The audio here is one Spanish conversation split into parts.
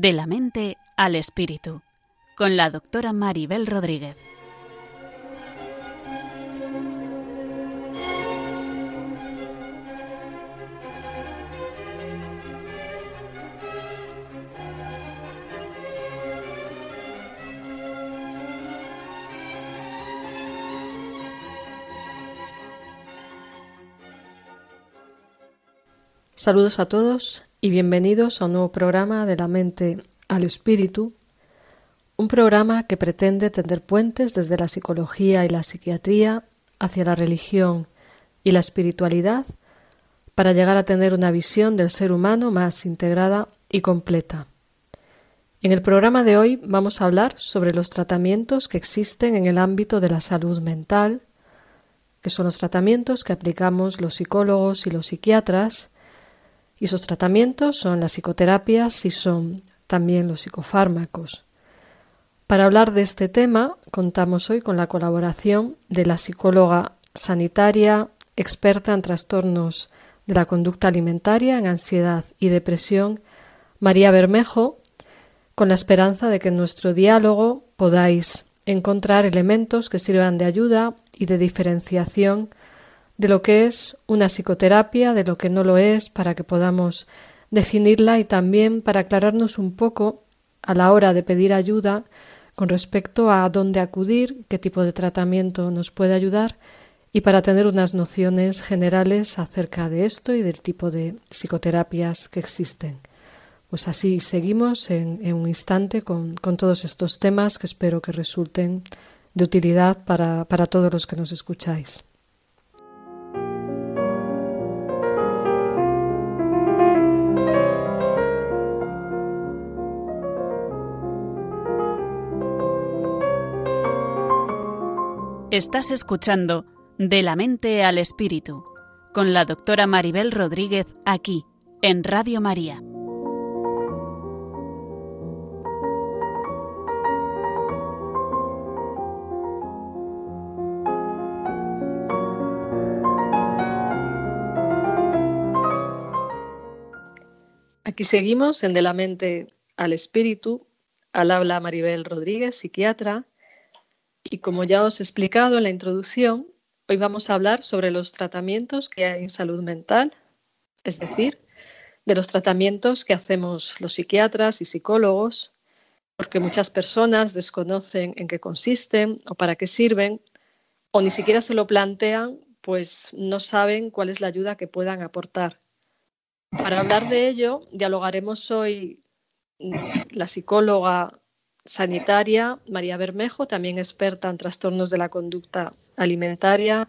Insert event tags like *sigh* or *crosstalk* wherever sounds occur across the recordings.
De la mente al espíritu, con la doctora Maribel Rodríguez. Saludos a todos y bienvenidos a un nuevo programa de la mente al espíritu, un programa que pretende tender puentes desde la psicología y la psiquiatría hacia la religión y la espiritualidad para llegar a tener una visión del ser humano más integrada y completa. En el programa de hoy vamos a hablar sobre los tratamientos que existen en el ámbito de la salud mental, que son los tratamientos que aplicamos los psicólogos y los psiquiatras, y esos tratamientos son las psicoterapias y son también los psicofármacos. Para hablar de este tema, contamos hoy con la colaboración de la psicóloga sanitaria, experta en trastornos de la conducta alimentaria, en ansiedad y depresión, María Bermejo, con la esperanza de que en nuestro diálogo podáis encontrar elementos que sirvan de ayuda y de diferenciación de lo que es una psicoterapia, de lo que no lo es, para que podamos definirla y también para aclararnos un poco a la hora de pedir ayuda con respecto a dónde acudir, qué tipo de tratamiento nos puede ayudar y para tener unas nociones generales acerca de esto y del tipo de psicoterapias que existen. Pues así seguimos en, un instante con, todos estos temas que espero que resulten de utilidad para todos los que nos escucháis. Estás escuchando De la mente al espíritu con la doctora Maribel Rodríguez aquí en Radio María. Aquí seguimos en De la mente al espíritu. Al habla Maribel Rodríguez, psiquiatra y como ya os he explicado en la introducción, hoy vamos a hablar sobre los tratamientos que hay en salud mental, es decir, de los tratamientos que hacemos los psiquiatras y psicólogos, porque muchas personas desconocen en qué consisten o para qué sirven, o ni siquiera se lo plantean, pues no saben cuál es la ayuda que puedan aportar. Para hablar de ello, dialogaremos hoy la psicóloga sanitaria, María Bermejo, también experta en trastornos de la conducta alimentaria,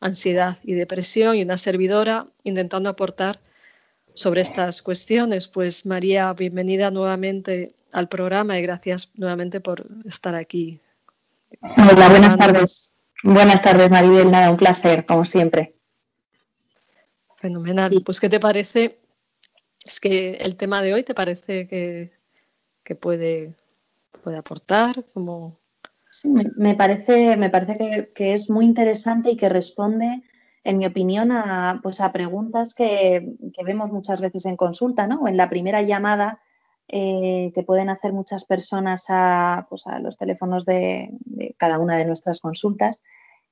ansiedad y depresión, y una servidora intentando aportar sobre estas cuestiones. Pues María, bienvenida nuevamente al programa y gracias nuevamente por estar aquí. Hola, buenas tardes. Buenas tardes, Maribel. Nada, un placer, como siempre. Fenomenal. Pues, ¿qué te parece? Es que el tema de hoy te parece que, que puede puede aportar? Como... me, parece, me parece que, es muy interesante y que responde, en mi opinión, a, pues a preguntas que, vemos muchas veces en consulta, ¿no? En la primera llamada eh, que pueden hacer muchas personas a, pues a los teléfonos de, cada una de nuestras consultas.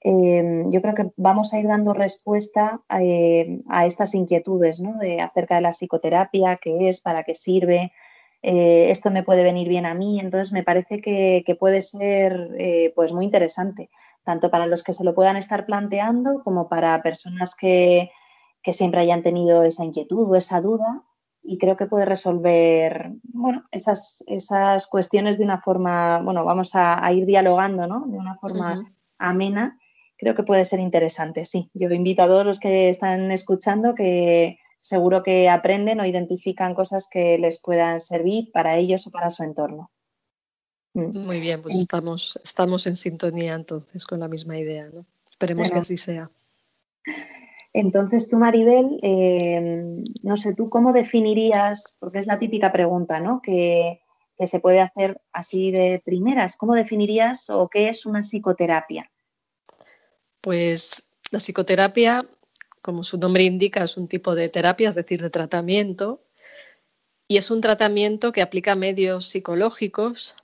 Eh, yo creo que vamos a ir dando respuesta eh, a, estas inquietudes ¿no? de, acerca de la psicoterapia, qué es, para qué sirve, eh, esto me puede venir bien a mí. Entonces, me parece que, puede ser eh, pues muy interesante, tanto para los que se lo puedan estar planteando como para personas que, siempre hayan tenido esa inquietud o esa duda. Y creo que puede resolver bueno, esas, esas cuestiones de una forma, bueno, vamos a, ir dialogando, ¿no? De una forma amena. Creo que puede ser interesante, sí. Yo invito a todos los que están escuchando que, seguro que aprenden o identifican cosas que les puedan servir para ellos o para su entorno. Mm. Muy bien, pues estamos, estamos en sintonía entonces con la misma idea, ¿no? Esperemos que así sea. Entonces tú, Maribel, em, no sé, tú cómo definirías, porque es la típica pregunta, ¿no? Que, que se puede hacer así de primeras, ¿cómo definirías o qué es una psicoterapia? Pues la psicoterapia como su nombre indica, es un tipo de terapia, es decir, de tratamiento, y es un tratamiento que aplica medios psicológicos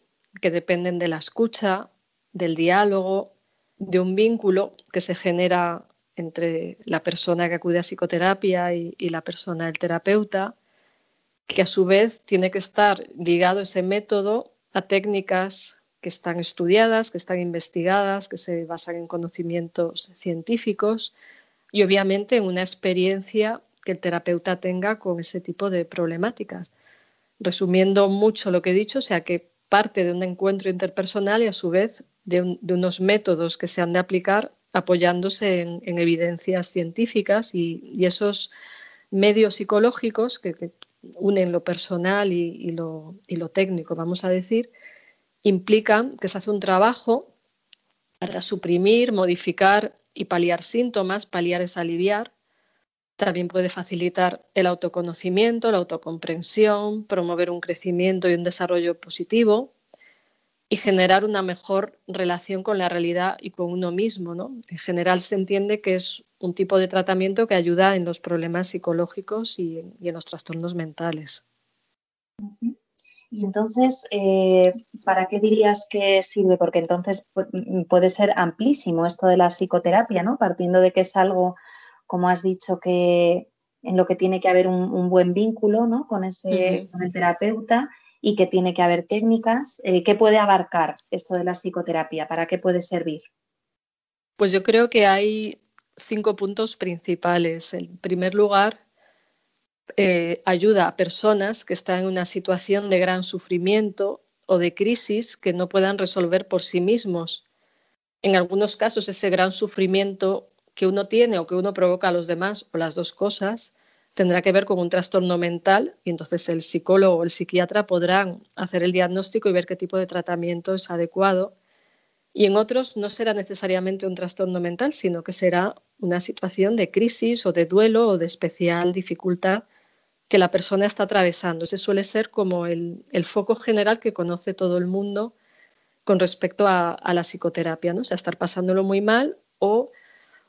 que dependen de la escucha, del diálogo, de un vínculo que se genera entre la persona que acude a psicoterapia y, la persona, el terapeuta, que a su vez tiene que estar ligado ese método a técnicas que están estudiadas, que están investigadas, que se basan en conocimientos científicos y obviamente en una experiencia que el terapeuta tenga con ese tipo de problemáticas. Resumiendo mucho lo que he dicho, o sea que parte de un encuentro interpersonal y a su vez de, unos métodos que se han de aplicar apoyándose en, evidencias científicas y, esos medios psicológicos que, unen lo personal y, lo, y lo técnico, vamos a decir, implican que se hace un trabajo para suprimir, modificar y paliar síntomas, paliar es aliviar, también puede facilitar el autoconocimiento, la autocomprensión, promover un crecimiento y un desarrollo positivo y generar una mejor relación con la realidad y con uno mismo. En general se entiende que es un tipo de tratamiento que ayuda en los problemas psicológicos y, en los trastornos mentales. Y entonces, eh, ¿para qué dirías que sirve? Porque entonces puede ser amplísimo esto de la psicoterapia, ¿no? Partiendo de que es algo como has dicho, que en lo que tiene que haber un, buen vínculo ¿no? con, ese, con el terapeuta y que tiene que haber técnicas. Eh, ¿Qué puede abarcar esto de la psicoterapia? ¿Para qué puede servir? Pues yo creo que hay cinco puntos principales. En primer lugar, eh, ayuda a personas que están en una situación de gran sufrimiento o de crisis que no puedan resolver por sí mismos. En algunos casos ese gran sufrimiento que uno tiene o que uno provoca a los demás o las dos cosas tendrá que ver con un trastorno mental y entonces el psicólogo o el psiquiatra podrán hacer el diagnóstico y ver qué tipo de tratamiento es adecuado. Y en otros no será necesariamente un trastorno mental, sino que será una situación de crisis o de duelo o de especial dificultad que la persona está atravesando. Ese suele ser como el, foco general que conoce todo el mundo con respecto a, la psicoterapia, ¿no? O sea, estar pasándolo muy mal o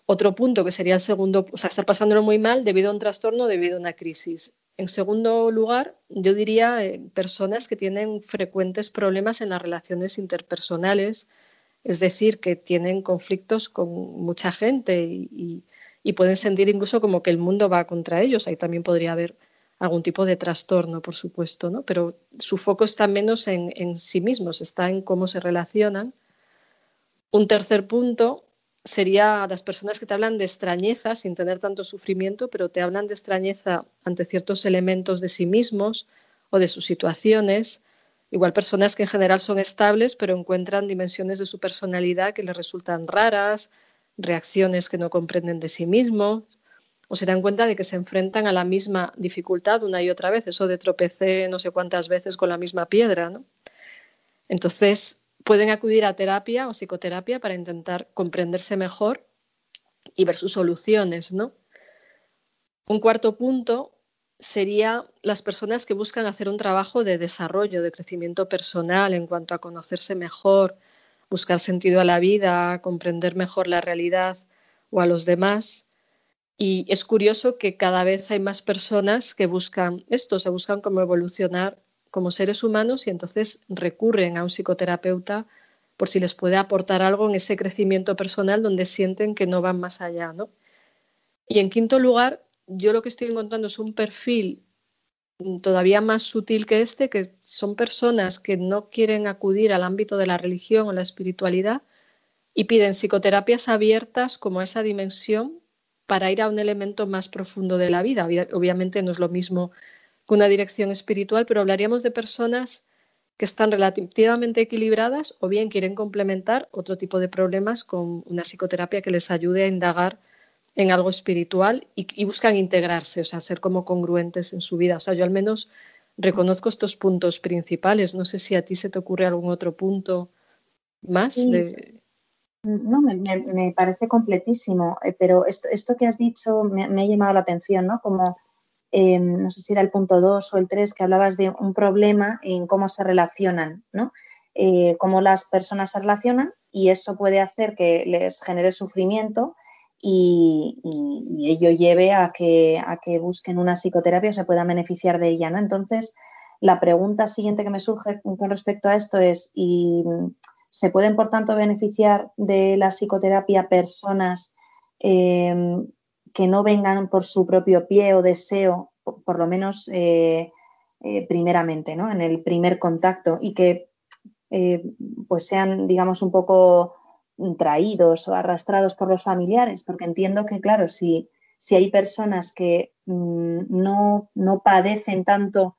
otro punto que sería el segundo, o sea, estar pasándolo muy mal debido a un trastorno, debido a una crisis. En segundo lugar, yo diría eh, personas que tienen frecuentes problemas en las relaciones interpersonales, es decir, que tienen conflictos con mucha gente y, pueden sentir incluso como que el mundo va contra ellos. Ahí también podría haber algún tipo de trastorno, por supuesto, ¿no? Pero su foco está menos en, en sí mismos, está en cómo se relacionan. Un tercer punto sería las personas que te hablan de extrañeza sin tener tanto sufrimiento, pero te hablan de extrañeza ante ciertos elementos de sí mismos o de sus situaciones. Igual personas que en general son estables, pero encuentran dimensiones de su personalidad que les resultan raras, reacciones que no comprenden de sí mismos, o se dan cuenta de que se enfrentan a la misma dificultad una y otra vez, eso de tropecé no sé cuántas veces con la misma piedra. ¿no? Entonces, pueden acudir a terapia o psicoterapia para intentar comprenderse mejor y ver sus soluciones, ¿no? Un cuarto punto sería las personas que buscan hacer un trabajo de desarrollo, de crecimiento personal en cuanto a conocerse mejor, buscar sentido a la vida, comprender mejor la realidad o a los demás. Y es curioso que cada vez hay más personas que buscan esto, se buscan cómo evolucionar como seres humanos y entonces recurren a un psicoterapeuta por si les puede aportar algo en ese crecimiento personal donde sienten que no van más allá, ¿no? Y en quinto lugar, yo lo que estoy encontrando es un perfil todavía más sutil que este, que son personas que no quieren acudir al ámbito de la religión o la espiritualidad y piden psicoterapias abiertas como esa dimensión para ir a un elemento más profundo de la vida. Obviamente no es lo mismo una dirección espiritual, pero hablaríamos de personas que están relativamente equilibradas o bien quieren complementar otro tipo de problemas con una psicoterapia que les ayude a indagar en algo espiritual y, buscan integrarse, o sea, ser como congruentes en su vida. O sea, yo al menos reconozco estos puntos principales. No sé si a ti se te ocurre algún otro punto más. No, me, parece completísimo, eh, pero esto, esto que has dicho me, ha llamado la atención, ¿no? Como Em, no sé si era el punto 2 o el 3, que hablabas de un problema en cómo se relacionan, ¿no? Eh, cómo las personas se relacionan y eso puede hacer que les genere sufrimiento y, ello lleve a que, a que busquen una psicoterapia o se puedan beneficiar de ella, ¿no? Entonces, la pregunta siguiente que me surge con respecto a esto es, ¿y se pueden, por tanto, beneficiar de la psicoterapia personas eh, que no vengan por su propio pie o deseo, por, lo menos eh, eh, primeramente, ¿no? En el primer contacto y que pues sean, digamos, un poco traídos o arrastrados por los familiares, porque entiendo que, claro, si, si hay personas que mm, no, no, padecen tanto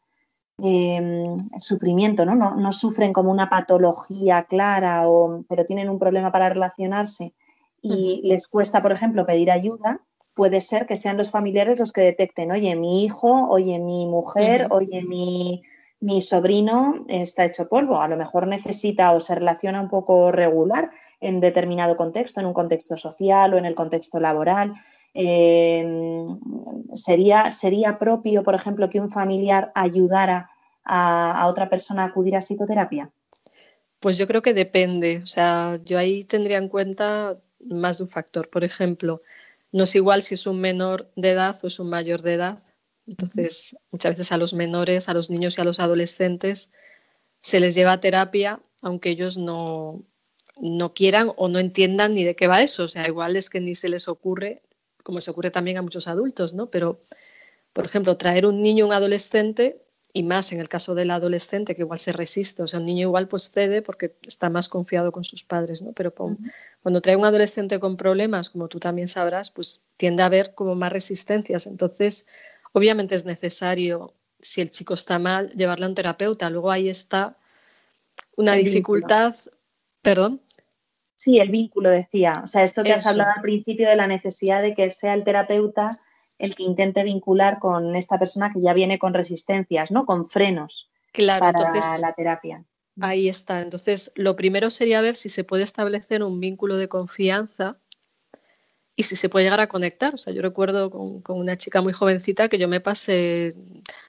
em, sufrimiento, ¿no? ¿no? sufren como una patología clara, o, pero tienen un problema para relacionarse y les cuesta, por ejemplo, pedir ayuda, puede ser que sean los familiares los que detecten, oye, mi hijo, oye, mi mujer, oye, mi mi sobrino está hecho polvo, a lo mejor necesita o se relaciona un poco regular en determinado contexto, en un contexto social o en el contexto laboral. Eh, sería, ¿Sería propio, por ejemplo, que un familiar ayudara a, otra persona a acudir a psicoterapia? Pues yo creo que depende. O sea, yo ahí tendría en cuenta más de un factor. Por ejemplo, no es igual si es un menor de edad o es un mayor de edad entonces, muchas veces a los menores, a los niños y a los adolescentes se les lleva a terapia aunque ellos no, no quieran o no entiendan ni de qué va eso. O sea, igual es que ni se les ocurre, como se ocurre también a muchos adultos, ¿no? Pero, por ejemplo, traer un niño un adolescente, y más en el caso del adolescente, que igual se resiste, o sea, un niño igual pues cede porque está más confiado con sus padres, ¿no? Pero cuando trae un adolescente con problemas, como tú también sabrás, pues tiende a haber como más resistencias. Entonces, Obviamente es necesario, si el chico está mal, llevarle a un terapeuta. Luego ahí está una dificultad. Perdón. Sí, el vínculo decía. O sea, esto que has hablado al principio de la necesidad de que sea el terapeuta el que intente vincular con esta persona que ya viene con resistencias, ¿no? Con frenos claro, para la terapia. Ahí está. Entonces, lo primero sería ver si se puede establecer un vínculo de confianza y si se puede llegar a conectar. O sea, yo recuerdo con, una chica muy jovencita que yo me pasé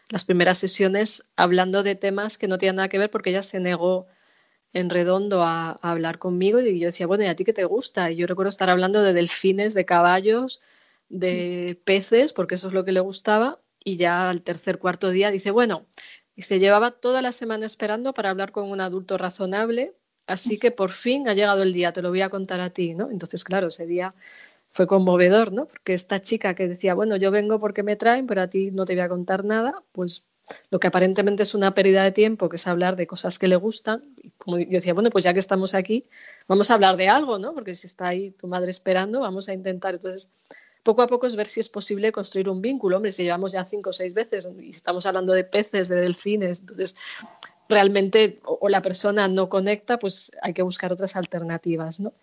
las primeras sesiones hablando de temas que no tenían nada que ver porque ella se negó en redondo a, hablar conmigo y yo decía, bueno, ¿y a ti qué te gusta? Y yo recuerdo estar hablando de delfines, de caballos, de peces, porque eso es lo que le gustaba, y ya al tercer, cuarto día dice, bueno, y se llevaba toda la semana esperando para hablar con un adulto razonable, así que por fin ha llegado el día, te lo voy a contar a ti, ¿no? Entonces, claro, ese día fue conmovedor, ¿no? Porque esta chica que decía, bueno, yo vengo porque me traen, pero a ti no te voy a contar nada, pues lo que aparentemente es una pérdida de tiempo, que es hablar de cosas que le gustan, y como yo decía, bueno, pues ya que estamos aquí, vamos a hablar de algo, ¿no? Porque si está ahí tu madre esperando, vamos a intentar. Entonces, poco a poco es ver si es posible construir un vínculo. Hombre, si llevamos ya cinco o seis veces y estamos hablando de peces, de delfines, entonces realmente o la persona no conecta, pues hay que buscar otras alternativas, ¿no?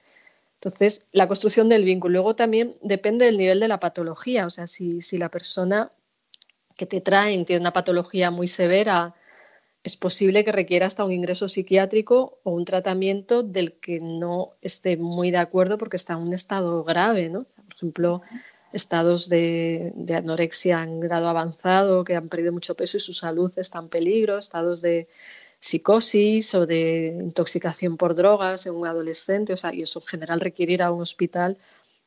Entonces, la construcción del vínculo. Luego también depende del nivel de la patología. O sea, si, la persona que te traen tiene una patología muy severa, es posible que requiera hasta un ingreso psiquiátrico o un tratamiento del que no esté muy de acuerdo porque está en un estado grave, ¿no? por ejemplo, estados de, de, anorexia en grado avanzado, que han perdido mucho peso y su salud está en peligro, estados de psicosis o de intoxicación por drogas en un adolescente, o sea, y eso en general requiere ir a un hospital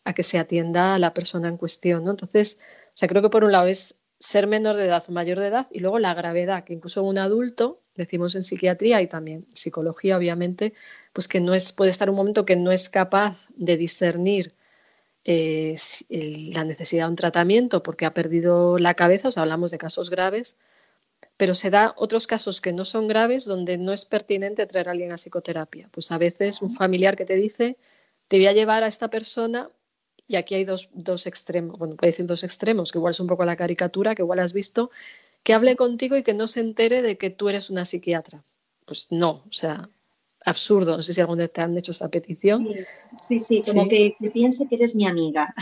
a que se atienda a la persona en cuestión, ¿no? Entonces, o sea, creo que por un lado es ser menor de edad o mayor de edad y luego la gravedad, que incluso un adulto, decimos en psiquiatría y también psicología, obviamente, pues que no es, puede estar un momento que no es capaz de discernir eh, la necesidad de un tratamiento porque ha perdido la cabeza, o sea, hablamos de casos graves, pero se da otros casos que no son graves donde no es pertinente traer a alguien a psicoterapia. Pues a veces un familiar que te dice, te voy a llevar a esta persona y aquí hay dos, dos extremos, bueno, puede decir dos extremos, que igual es un poco la caricatura, que igual has visto, que hable contigo y que no se entere de que tú eres una psiquiatra. Pues no, o sea, absurdo. No sé si algún día te han hecho esa petición. Sí, sí, como Que, que, piense que eres mi amiga.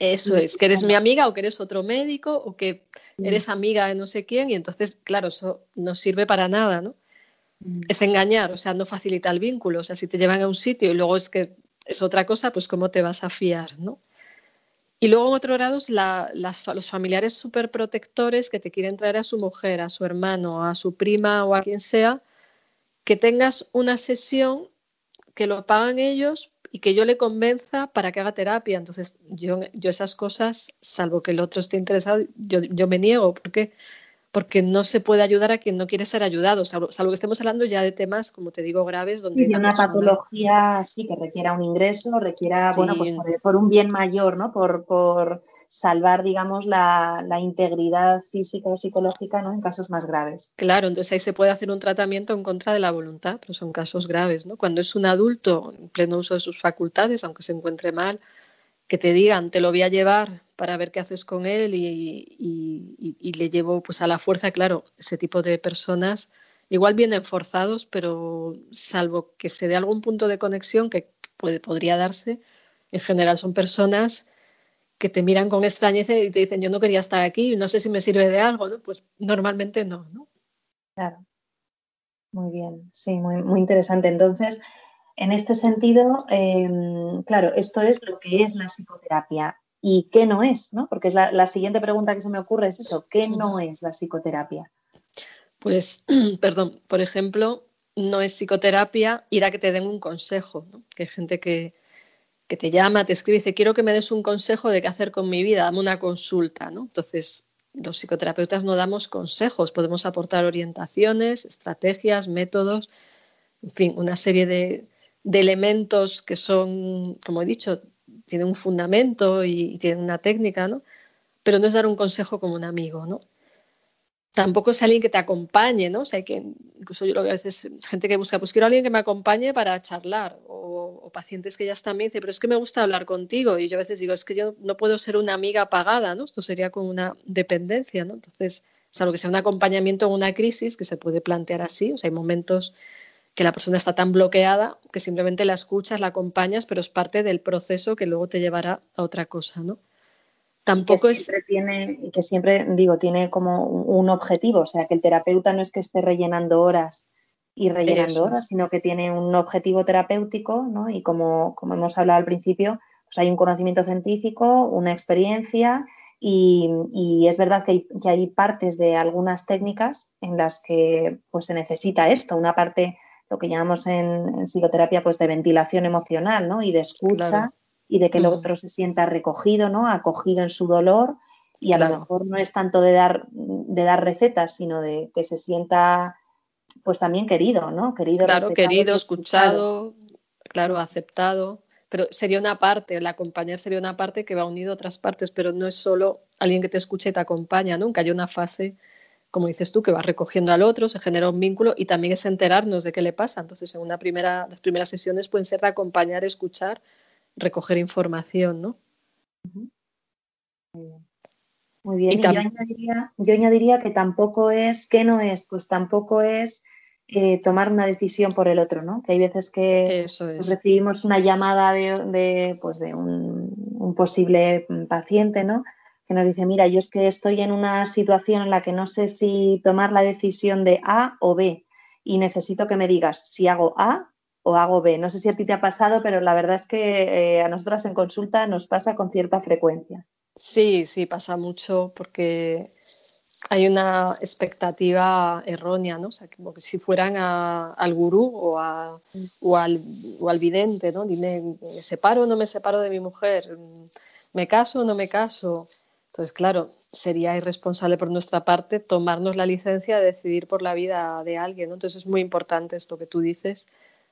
Eso es, que eres mi amiga o que eres otro médico o que mm. eres amiga de no sé quién y entonces, claro, eso no sirve para nada, ¿no? Mm. Es engañar, o sea, no facilita el vínculo, o sea, si te llevan a un sitio y luego es que es otra cosa, pues cómo te vas a fiar, ¿no? Y luego en otro grado, los familiares súper protectores que te quieren traer a su mujer, a su hermano, a su prima o a quien sea, que tengas una sesión que lo pagan ellos y que yo le convenza para que haga terapia. Entonces, yo, yo esas cosas, salvo que el otro esté interesado, yo, yo me niego. ¿Por qué? Porque no se puede ayudar a quien no quiere ser ayudado, salvo, que estemos hablando ya de temas, como te digo, graves. Donde y de una patología, sí, que requiera un ingreso, requiera, bueno, pues por, un bien mayor, ¿no? Por, por salvar, digamos, la, la, integridad física o psicológica, ¿no? En casos más graves. Claro, entonces ahí se puede hacer un tratamiento en contra de la voluntad, pero son casos graves, ¿no? Cuando es un adulto en pleno uso de sus facultades, aunque se encuentre mal, que te digan, te lo voy a llevar para ver qué haces con él y, le llevo pues a la fuerza, claro, ese tipo de personas igual vienen forzados, pero salvo que se dé algún punto de conexión que puede, podría darse, en general son personas que te miran con extrañeza y te dicen yo no quería estar aquí, no sé si me sirve de algo, ¿no? Pues normalmente no, ¿no? Claro. Muy bien, sí, muy, muy interesante. Entonces, en este sentido, em, claro, esto es lo que es la psicoterapia. ¿Y qué no es? ¿no? Porque es la, siguiente pregunta que se me ocurre es eso, ¿qué no es la psicoterapia? Pues, *clears throat* perdón, por ejemplo, no es psicoterapia ir a que te den un consejo, ¿no? que hay gente que, que, te llama, te escribe y dice, quiero que me des un consejo de qué hacer con mi vida, dame una consulta, ¿no? Entonces, los psicoterapeutas no damos consejos, podemos aportar orientaciones, estrategias, métodos, en fin, una serie de, de elementos que son, como he dicho, tienen un fundamento y, tienen una técnica, ¿no? Pero no es dar un consejo como un amigo, ¿no? Tampoco es alguien que te acompañe, ¿no? O sea, hay que, incluso yo lo veo a veces, gente que busca, pues quiero a alguien que me acompañe para charlar, o, pacientes que ya están bien, dicen, pero es que me gusta hablar contigo, y yo a veces digo, es que yo no puedo ser una amiga pagada, ¿no? Esto sería como una dependencia, ¿no? Entonces, salvo que sea un acompañamiento en una crisis, que se puede plantear así, o sea, hay momentos que la persona está tan bloqueada que simplemente la escuchas, la acompañas, pero es parte del proceso que luego te llevará a otra cosa, ¿no? Tampoco que siempre es... tiene, que siempre, digo, tiene como un objetivo, o sea, que el terapeuta no es que esté rellenando horas y rellenando horas, sino que tiene un objetivo terapéutico, ¿no? Y como, como hemos hablado al principio, pues hay un conocimiento científico, una experiencia y, y, es verdad que hay, que hay, partes de algunas técnicas en las que pues, se necesita esto, una parte lo que llamamos en, psicoterapia pues de ventilación emocional, ¿no? Y de escucha y de que el otro se sienta recogido, ¿no? Acogido en su dolor y a lo mejor no es tanto de dar, de dar recetas, sino de que se sienta pues también querido, ¿no? Querido, claro, querido, escuchado, claro, aceptado. Pero sería una parte, el acompañar sería una parte que va unido a otras partes, pero no es solo alguien que te escuche y te acompaña, nunca hay una fase como dices tú, que va recogiendo al otro, se genera un vínculo y también es enterarnos de qué le pasa. Entonces, en una primera, las primeras sesiones pueden ser de acompañar, escuchar, recoger información, ¿no? Muy bien. Y, yo, añadiría, que tampoco es, ¿qué no es? Pues tampoco es eh, tomar una decisión por el otro, ¿no? Que hay veces que pues, recibimos una llamada de, pues de un, un, posible paciente, ¿no? Nos dice, mira, yo es que estoy en una situación en la que no sé si tomar la decisión de A o B y necesito que me digas si hago A o hago B. No sé si a ti te ha pasado, pero la verdad es que eh, a nosotras en consulta nos pasa con cierta frecuencia. Sí, sí, pasa mucho porque hay una expectativa errónea, ¿no? O como que si fueran al gurú o, al, o al vidente, ¿no? Dime, ¿me separo o no me separo de mi mujer? ¿Me caso o no me caso? Entonces, claro, sería irresponsable por nuestra parte tomarnos la licencia de decidir por la vida de alguien. ¿no? Entonces, es muy importante esto que tú dices,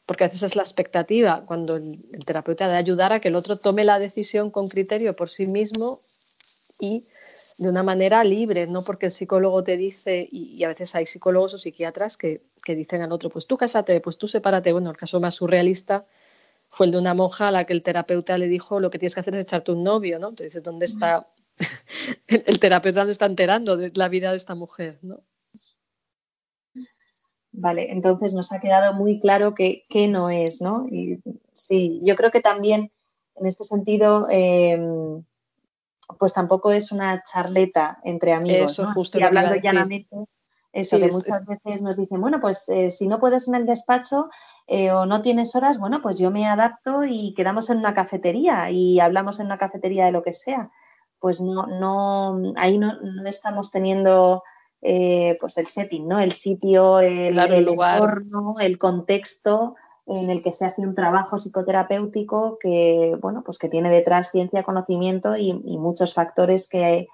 porque a veces es la expectativa, cuando el, terapeuta de ayudar a que el otro tome la decisión con criterio por sí mismo y de una manera libre, no porque el psicólogo te dice, y, a veces hay psicólogos o psiquiatras que, que, dicen al otro, pues tú cásate, pues tú sepárate. Bueno, el caso más surrealista fue el de una monja a la que el terapeuta le dijo, lo que tienes que hacer es echarte un novio, ¿no? Entonces, ¿dónde está *laughs* el, terapeuta no está enterando de la vida de esta mujer, ¿no? Vale, entonces nos ha quedado muy claro que, no es, ¿no? Y sí, yo creo que también en este sentido, em, pues tampoco es una charleta entre amigos. Eso, justo. Y hablando llanamente, eso, que muchas veces nos dicen, bueno, pues eh, si no puedes en el despacho eh, o no tienes horas, bueno, pues yo me adapto y quedamos en una cafetería y hablamos en una cafetería de lo que sea pues no, no ahí no, estamos teniendo eh, pues el setting, ¿no? El sitio, el, lugar. entorno, el contexto en el que se hace un trabajo psicoterapéutico que, bueno, pues que tiene detrás ciencia, conocimiento y, muchos factores que,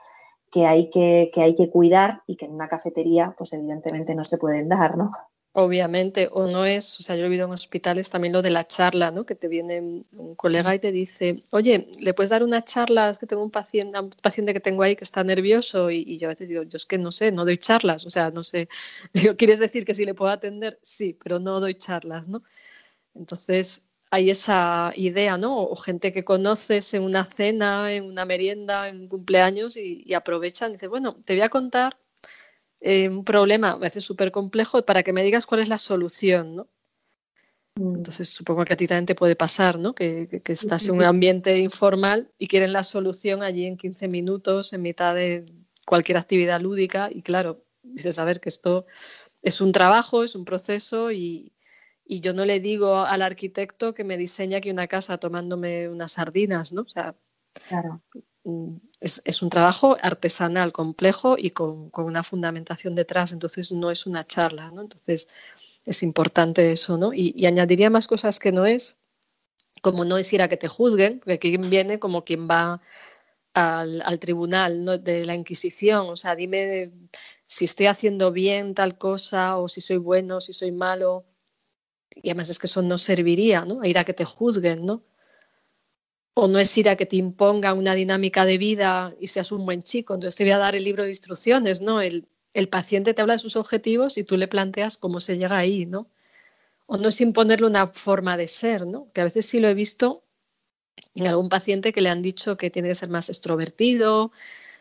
que, hay que, que hay que cuidar y que en una cafetería, pues evidentemente no se pueden dar, ¿no? Obviamente, o no es, o sea, yo he vivido en hospitales también lo de la charla, ¿no? Que te viene un colega y te dice, oye, ¿le puedes dar una charla? Es que tengo un paciente, un paciente que tengo ahí que está nervioso y, yo a veces digo, yo es que no sé, no doy charlas, o sea, no sé, *laughs* ¿quieres decir que si le puedo atender? Sí, pero no doy charlas, ¿no? Entonces, hay esa idea, ¿no? O gente que conoces en una cena, en una merienda, en un cumpleaños y, y aprovechan y dicen, bueno, te voy a contar eh, un problema a veces súper complejo para que me digas cuál es la solución, ¿no? Mm. Entonces supongo que a ti también te puede pasar, ¿no? Que, estás en un ambiente informal y quieren la solución allí en 15 minutos, en mitad de cualquier actividad lúdica y claro, dices, a ver, que esto es un trabajo, es un proceso y, y yo no le digo al arquitecto que me diseña aquí una casa tomándome unas sardinas, ¿no? O sea, claro. Es, un trabajo artesanal, complejo y con, una fundamentación detrás, entonces no es una charla, ¿no? Entonces es importante eso, ¿no? Y, añadiría más cosas que no es, como no es ir a que te juzguen, porque quien viene como quien va al, tribunal de la Inquisición, o sea, dime si estoy haciendo bien tal cosa o si soy bueno, si soy malo. Y además es que eso no serviría, ¿no? A ir a que te juzguen, ¿no? O no es ir a que te imponga una dinámica de vida y seas un buen chico. Entonces te voy a dar el libro de instrucciones, ¿no? El, paciente te habla de sus objetivos y tú le planteas cómo se llega ahí, ¿no? O no es imponerle una forma de ser, ¿no? Que a veces sí lo he visto en algún paciente que le han dicho que tiene que ser más extrovertido,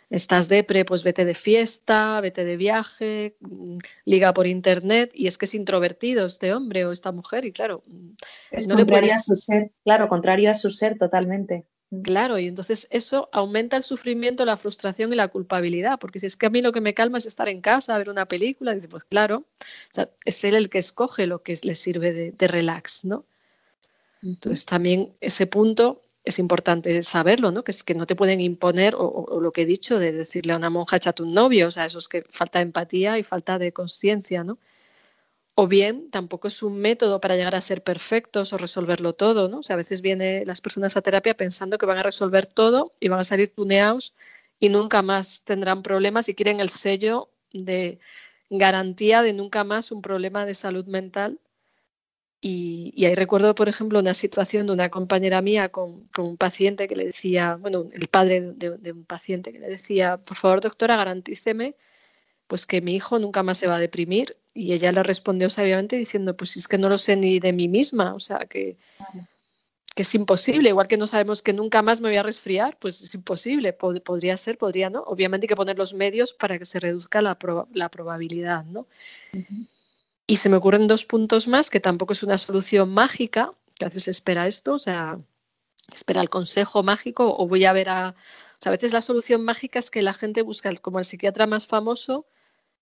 estás depre, pues vete de fiesta, vete de viaje, mm, liga por internet, y es que es introvertido este hombre o esta mujer, y claro, mm, es no contrario a su ser, claro, contrario a su ser totalmente. Mm. Claro, y entonces eso aumenta el sufrimiento, la frustración y la culpabilidad, porque si es que a mí lo que me calma es estar en casa, ver una película, dice, pues claro, es él el que escoge lo que le sirve de, de relax, ¿no? Entonces también ese punto es importante saberlo, ¿no? Que es que no te pueden imponer, o, lo que he dicho, de decirle a una monja, échate un novio, o sea, eso es que falta de empatía y falta de conciencia, ¿no? O bien, tampoco es un método para llegar a ser perfectos o resolverlo todo, ¿no? O sea, a veces vienen las personas a terapia pensando que van a resolver todo y van a salir tuneados y nunca más tendrán problemas y quieren el sello de garantía de nunca más un problema de salud mental y, ahí recuerdo, por ejemplo, una situación de una compañera mía con, un paciente que le decía, bueno, el padre de, un paciente que le decía, por favor, doctora, garantíceme pues que mi hijo nunca más se va a deprimir. Y ella le respondió sabiamente diciendo, pues es que no lo sé ni de mí misma, o sea, que, que es imposible, igual que no sabemos que nunca más me voy a resfriar, pues es imposible, podría ser, podría no. Obviamente hay que poner los medios para que se reduzca la, la probabilidad, ¿no? Y se me ocurren dos puntos más, que tampoco es una solución mágica, que a veces espera esto, o sea, espera el consejo mágico o voy a ver a... O sea, a veces la solución mágica es que la gente busca como el psiquiatra más famoso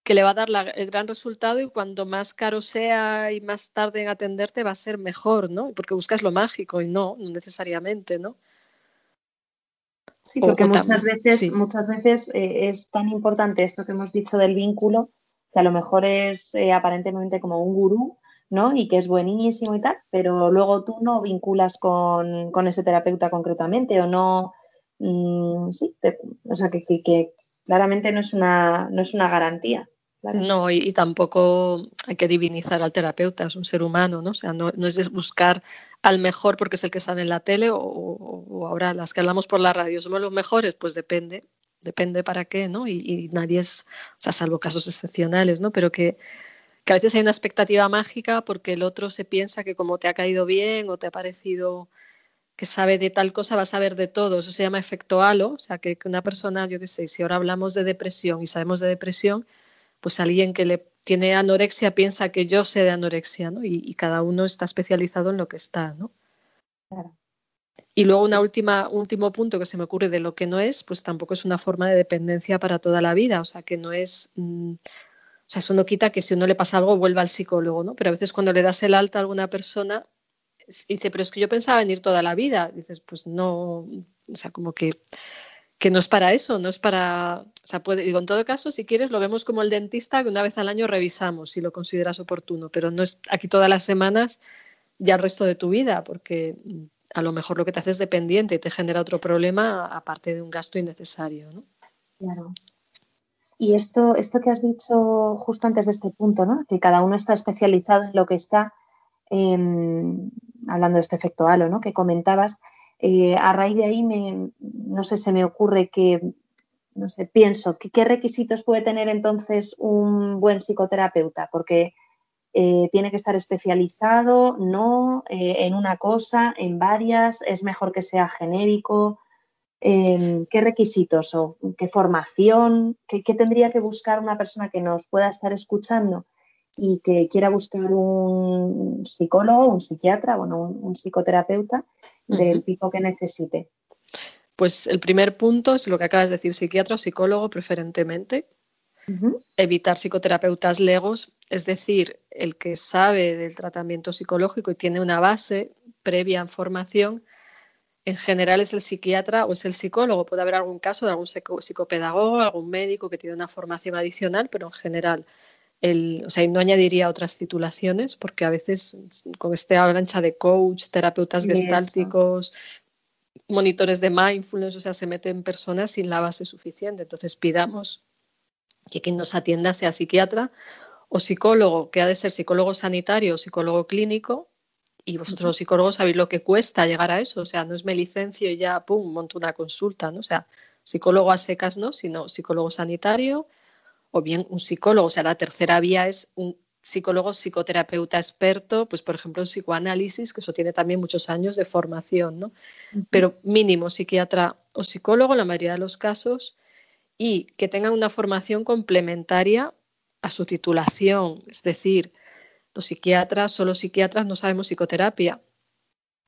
que le va a dar el gran resultado y cuanto más caro sea y más tarde en atenderte va a ser mejor, ¿no? Porque buscas lo mágico y no, no necesariamente, ¿no? Sí, porque muchas veces, muchas veces eh, es tan importante esto que hemos dicho del vínculo que a lo mejor es eh, aparentemente como un gurú, ¿no? Y que es buenísimo y tal, pero luego tú no vinculas con, ese terapeuta concretamente o no, mm, sí, o sea, que, claramente no es una, no es una garantía. No, y, tampoco hay que divinizar al terapeuta, es un ser humano, ¿no? O sea, no, es buscar al mejor porque es el que sale en la tele o, ahora las que hablamos por la radio somos los mejores, pues depende depende para qué, ¿no? Y, nadie es, o sea, salvo casos excepcionales, ¿no? Pero que, a veces hay una expectativa mágica porque el otro se piensa que como te ha caído bien o te ha parecido que sabe de tal cosa, va a saber de todo. Eso se llama efecto halo, o sea, que, una persona, yo qué sé, si ahora hablamos de depresión y sabemos de depresión, pues alguien que le tiene anorexia piensa que yo sé de anorexia, ¿no? Y, y cada uno está especializado en lo que está, ¿no? Claro. Y luego una última, último punto que se me ocurre de lo que no es, pues tampoco es una forma de dependencia para toda la vida, o sea que no es, mm, o sea, eso no quita que si uno le pasa algo vuelva al psicólogo, ¿no? Pero a veces cuando le das el alta a alguna persona, dice, pero es que yo pensaba venir toda la vida, dices, pues no, o sea, como que, que no es para eso, no es para, o sea, puede, digo, en todo caso, si quieres, lo vemos como el dentista que una vez al año revisamos si lo consideras oportuno, pero no es aquí todas las semanas ya el resto de tu vida, porque a lo mejor lo que te hace es dependiente y te genera otro problema aparte de un gasto innecesario. ¿no? Claro. Y esto, esto que has dicho justo antes de este punto, ¿no? que cada uno está especializado en lo que está, em, hablando de este efecto halo ¿no? que comentabas, eh, a raíz de ahí, me, no sé, se me ocurre que, no sé, pienso, ¿qué requisitos puede tener entonces un buen psicoterapeuta? Porque eh, tiene que estar especializado, no eh, en una cosa, en varias, es mejor que sea genérico. Em, ¿Qué requisitos o qué formación, qué, tendría que buscar una persona que nos pueda estar escuchando y que quiera buscar un psicólogo, un psiquiatra, bueno, un, psicoterapeuta del tipo que necesite? Pues el primer punto es lo que acabas de decir, psiquiatra o psicólogo preferentemente. Evitar psicoterapeutas legos, es decir, el que sabe del tratamiento psicológico y tiene una base previa en formación, en general es el psiquiatra o es el psicólogo. Puede haber algún caso de algún psicopedagogo, algún médico que tiene una formación adicional, pero en general, el, o sea, no añadiría otras titulaciones porque a veces con este avalancha de coach, terapeutas gestálticos, monitores de mindfulness, o sea, se meten personas sin la base suficiente. Entonces pidamos que quien nos atienda sea psiquiatra o psicólogo, que ha de ser psicólogo sanitario o psicólogo clínico, y vosotros los psicólogos sabéis lo que cuesta llegar a eso, o sea, no es me licencio y ya, pum, monto una consulta, ¿no? O sea, psicólogo a secas no, sino psicólogo sanitario o bien un psicólogo, o sea, la tercera vía es un psicólogo psicoterapeuta experto, pues por ejemplo en psicoanálisis, que eso tiene también muchos años de formación, ¿no? Pero mínimo psiquiatra o psicólogo en la mayoría de los casos y que tengan una formación complementaria a su titulación, es decir, los psiquiatras, solo psiquiatras no sabemos psicoterapia.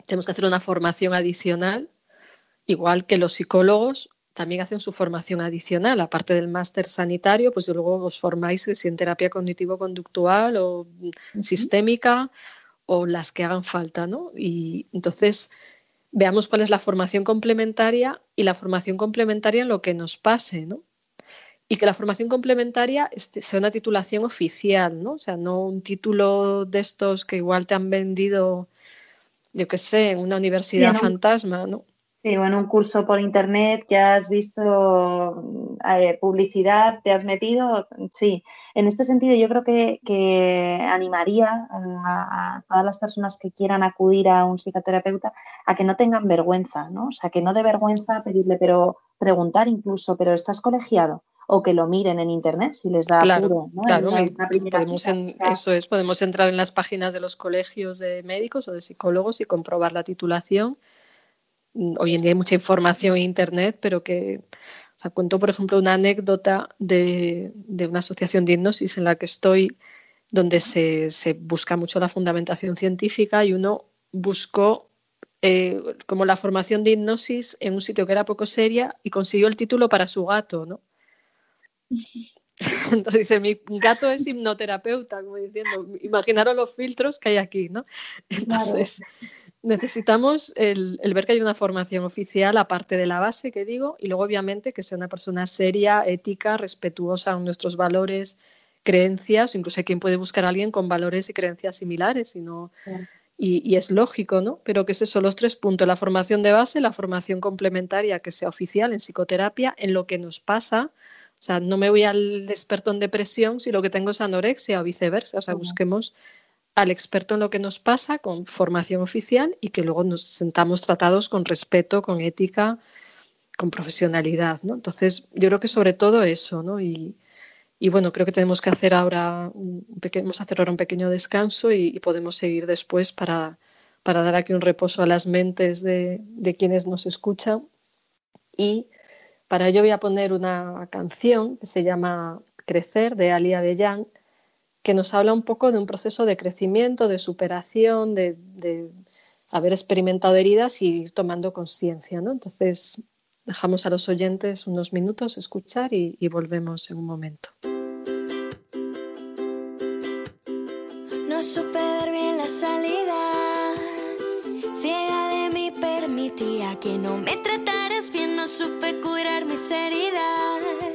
Tenemos que hacer una formación adicional, igual que los psicólogos también hacen su formación adicional, aparte del máster sanitario, pues luego os formáis en terapia cognitivo-conductual o sistémica o las que hagan falta, ¿no? Y entonces veamos cuál es la formación complementaria y la formación complementaria en lo que nos pase, ¿no? Y que la formación complementaria este, sea una titulación oficial, ¿no? O sea, no un título de estos que igual te han vendido, yo qué sé, en una universidad fantasma, ¿no? Sí, o en un curso por internet que has visto eh, publicidad, te has metido. Sí, en este sentido yo creo que, animaría a, todas las personas que quieran acudir a un psicoterapeuta a que no tengan vergüenza, ¿no? O sea, que no de vergüenza pedirle, pero preguntar incluso, pero ¿estás colegiado? o que lo miren en internet si les da claro, Claro, podemos eso es, podemos entrar en las páginas de los colegios de médicos o de psicólogos y comprobar la titulación hoy en día hay mucha información en Internet, pero que, o sea, cuento, por ejemplo, una anécdota de, una asociación de hipnosis en la que estoy, donde se, busca mucho la fundamentación científica y uno buscó eh, como la formación de hipnosis en un sitio que era poco seria y consiguió el título para su gato, ¿no? *laughs* Entonces dice, mi gato es hipnoterapeuta, como diciendo, imaginaros los filtros que hay aquí, ¿no? Entonces, necesitamos el, ver que hay una formación oficial aparte de la base que digo y luego obviamente que sea una persona seria, ética, respetuosa con nuestros valores, creencias, incluso hay quien puede buscar a alguien con valores y creencias similares y, y, es lógico, ¿no? Pero que esos son los tres puntos, la formación de base, la formación complementaria que sea oficial en psicoterapia, en lo que nos pasa, o sea, no me voy al experto en depresión si lo que tengo es anorexia o viceversa, o sea, busquemos al experto en lo que nos pasa con formación oficial y que luego nos sentamos tratados con respeto, con ética, con profesionalidad. Entonces, yo creo que sobre todo eso, ¿no? Y, bueno, creo que tenemos que hacer ahora un pequeño, hacer ahora un pequeño descanso y, podemos seguir después para, para, dar aquí un reposo a las mentes de, de quienes nos escuchan. Y para ello voy a poner una canción que se llama Crecer de Ali Avellán que nos habla un poco de un proceso de crecimiento, de superación, de, haber experimentado heridas y ir tomando conciencia. ¿no? Entonces, dejamos a los oyentes unos minutos escuchar y, volvemos en un momento. No supe ver bien la salida, ciega de mí permitía que no me trataras bien, no supe curar mis heridas.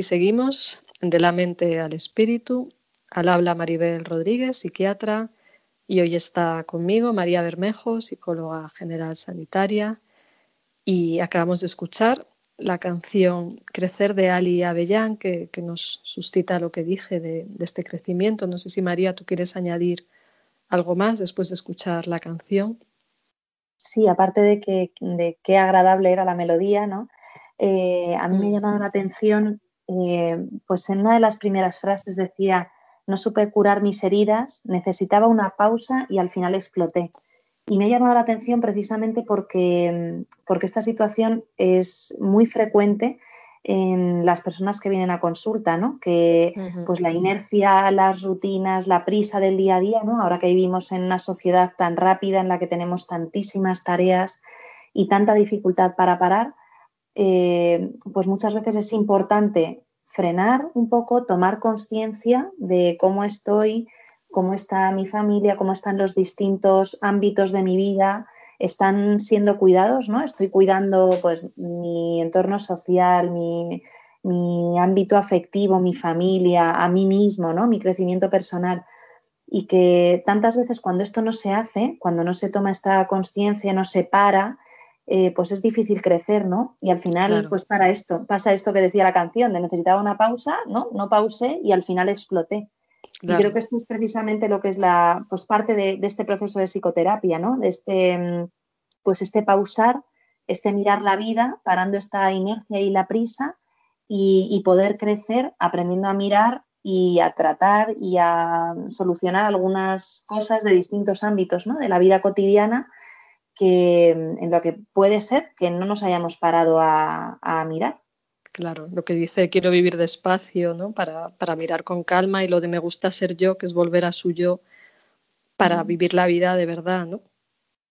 aquí seguimos, de la mente al espíritu. Al habla Maribel Rodríguez, psiquiatra, y hoy está conmigo María Bermejo, psicóloga general sanitaria. Y acabamos de escuchar la canción Crecer de Ali Avellán, que, nos suscita lo que dije de, este crecimiento. No sé si María, tú quieres añadir algo más después de escuchar la canción. Sí, aparte de que de qué agradable era la melodía, ¿no? Eh, a mí me ha mm. llamado la atención, eh, pues en una de las primeras frases decía, no supe curar mis heridas, necesitaba una pausa y al final exploté. Y me ha llamado la atención precisamente porque, porque esta situación es muy frecuente en las personas que vienen a consulta, ¿no? Que pues la inercia, las rutinas, la prisa del día a día, ¿no? Ahora que vivimos en una sociedad tan rápida en la que tenemos tantísimas tareas y tanta dificultad para parar, eh, pues muchas veces es importante frenar un poco, tomar conciencia de cómo estoy, cómo está mi familia, cómo están los distintos ámbitos de mi vida, están siendo cuidados, ¿no? Estoy cuidando pues mi entorno social, mi, mi ámbito afectivo, mi familia, a mí mismo, ¿no? Mi crecimiento personal. Y que tantas veces cuando esto no se hace, cuando no se toma esta conciencia, no se para, eh, pues es difícil crecer, ¿no? Y al final, pues para esto, pasa esto que decía la canción, de necesitaba una pausa, ¿no? No pausé y al final exploté. Y creo que esto es precisamente lo que es la, pues parte de, este proceso de psicoterapia, ¿no? De este, mm, pues este pausar, este mirar la vida, parando esta inercia y la prisa y, poder crecer aprendiendo a mirar y a tratar y a solucionar algunas cosas de distintos ámbitos, ¿no? De la vida cotidiana que, en lo que puede ser que no nos hayamos parado a, mirar. Claro, lo que dice quiero vivir despacio, ¿no? Para, para, mirar con calma y lo de me gusta ser yo, que es volver a su yo para vivir la vida de verdad, ¿no?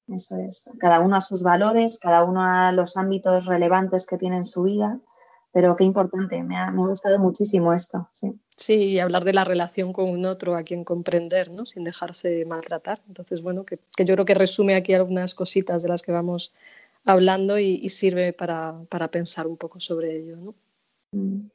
Eso es. Cada uno a sus valores, cada uno a los ámbitos relevantes que tiene en su vida pero qué importante, me ha, gustado muchísimo esto. Sí. sí, hablar de la relación con un otro a quien comprender, ¿no? sin dejarse maltratar. Entonces, bueno, que, yo creo que resume aquí algunas cositas de las que vamos hablando y, sirve para, pensar un poco sobre ello. ¿no? Mm.